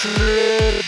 Schmier.